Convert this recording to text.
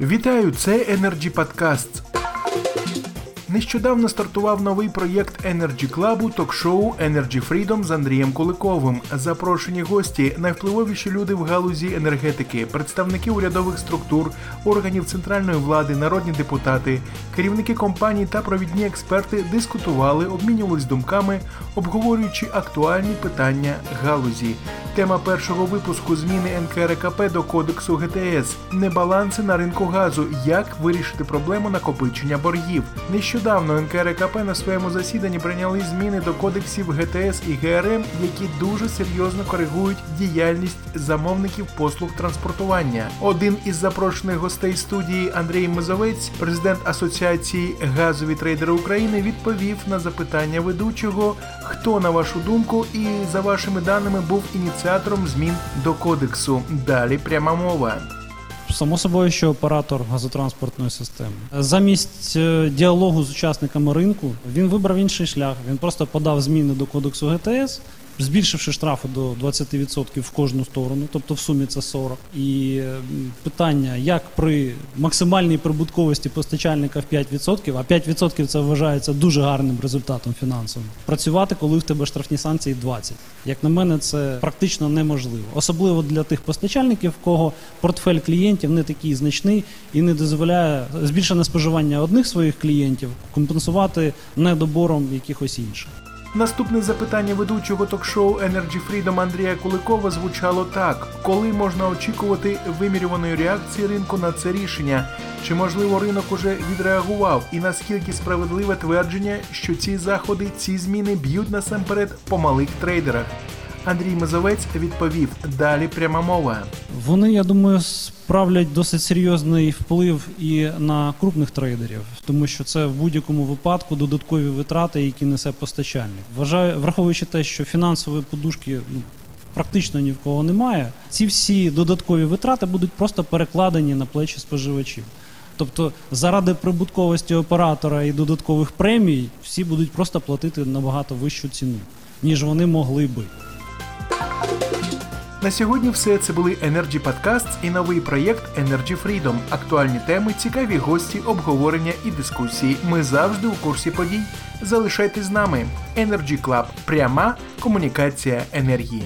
Вітаю, це Energy Podcasts. Нещодавно стартував новий проєкт Energy Club ток-шоу Energy Freedom з Андрієм Куликовим. Запрошені гості, найвпливовіші люди в галузі енергетики, представники урядових структур, органів центральної влади, народні депутати, керівники компаній та провідні експерти дискутували, обмінювались думками, обговорюючи актуальні питання галузі. Тема першого випуску зміни НКРКП до кодексу ГТС небаланси на ринку газу. Як вирішити проблему накопичення боргів? Нещодавно НКРКП на своєму засіданні прийняли зміни до кодексів ГТС і ГРМ, які дуже серйозно коригують діяльність замовників послуг транспортування. Один із запрошених гостей студії Андрій Мизовець, президент Асоціації газові трейдери України, відповів на запитання ведучого, хто на вашу думку і за вашими даними був ініціатором змін до кодексу. Далі пряма мова. Само собою, що оператор газотранспортної системи. Замість е, діалогу з учасниками ринку він вибрав інший шлях. Він просто подав зміни до кодексу ГТС, збільшивши штрафи до 20% в кожну сторону, тобто в сумі це 40. І е, питання, як при максимальній прибутковості постачальника в 5%, а 5% це вважається дуже гарним результатом фінансовим, працювати, коли в тебе штрафні санкції 20%. Як на мене, це практично неможливо, особливо для тих постачальників, в кого портфель клієнтів не такий значний і не дозволяє збільшене споживання одних своїх клієнтів компенсувати недобором якихось інших. Наступне запитання ведучого ток-шоу Energy Freedom Андрія Куликова звучало так: коли можна очікувати вимірюваної реакції ринку на це рішення? Чи можливо ринок уже відреагував? І наскільки справедливе твердження, що ці заходи, ці зміни б'ють насамперед по малих трейдерах? Андрій Мазовець відповів: далі пряма мова. Вони, я думаю, справлять досить серйозний вплив і на крупних трейдерів, тому що це в будь-якому випадку додаткові витрати, які несе постачальник. Вважаю, враховуючи те, що фінансової подушки ну, практично ні в кого немає, ці всі додаткові витрати будуть просто перекладені на плечі споживачів. Тобто, заради прибутковості оператора і додаткових премій всі будуть просто платити набагато вищу ціну, ніж вони могли би. На сьогодні все це були Energy Podcasts і новий проєкт Energy Freedom. Актуальні теми, цікаві гості, обговорення і дискусії. Ми завжди у курсі подій. Залишайтесь з нами. Energy Club. Пряма комунікація енергії.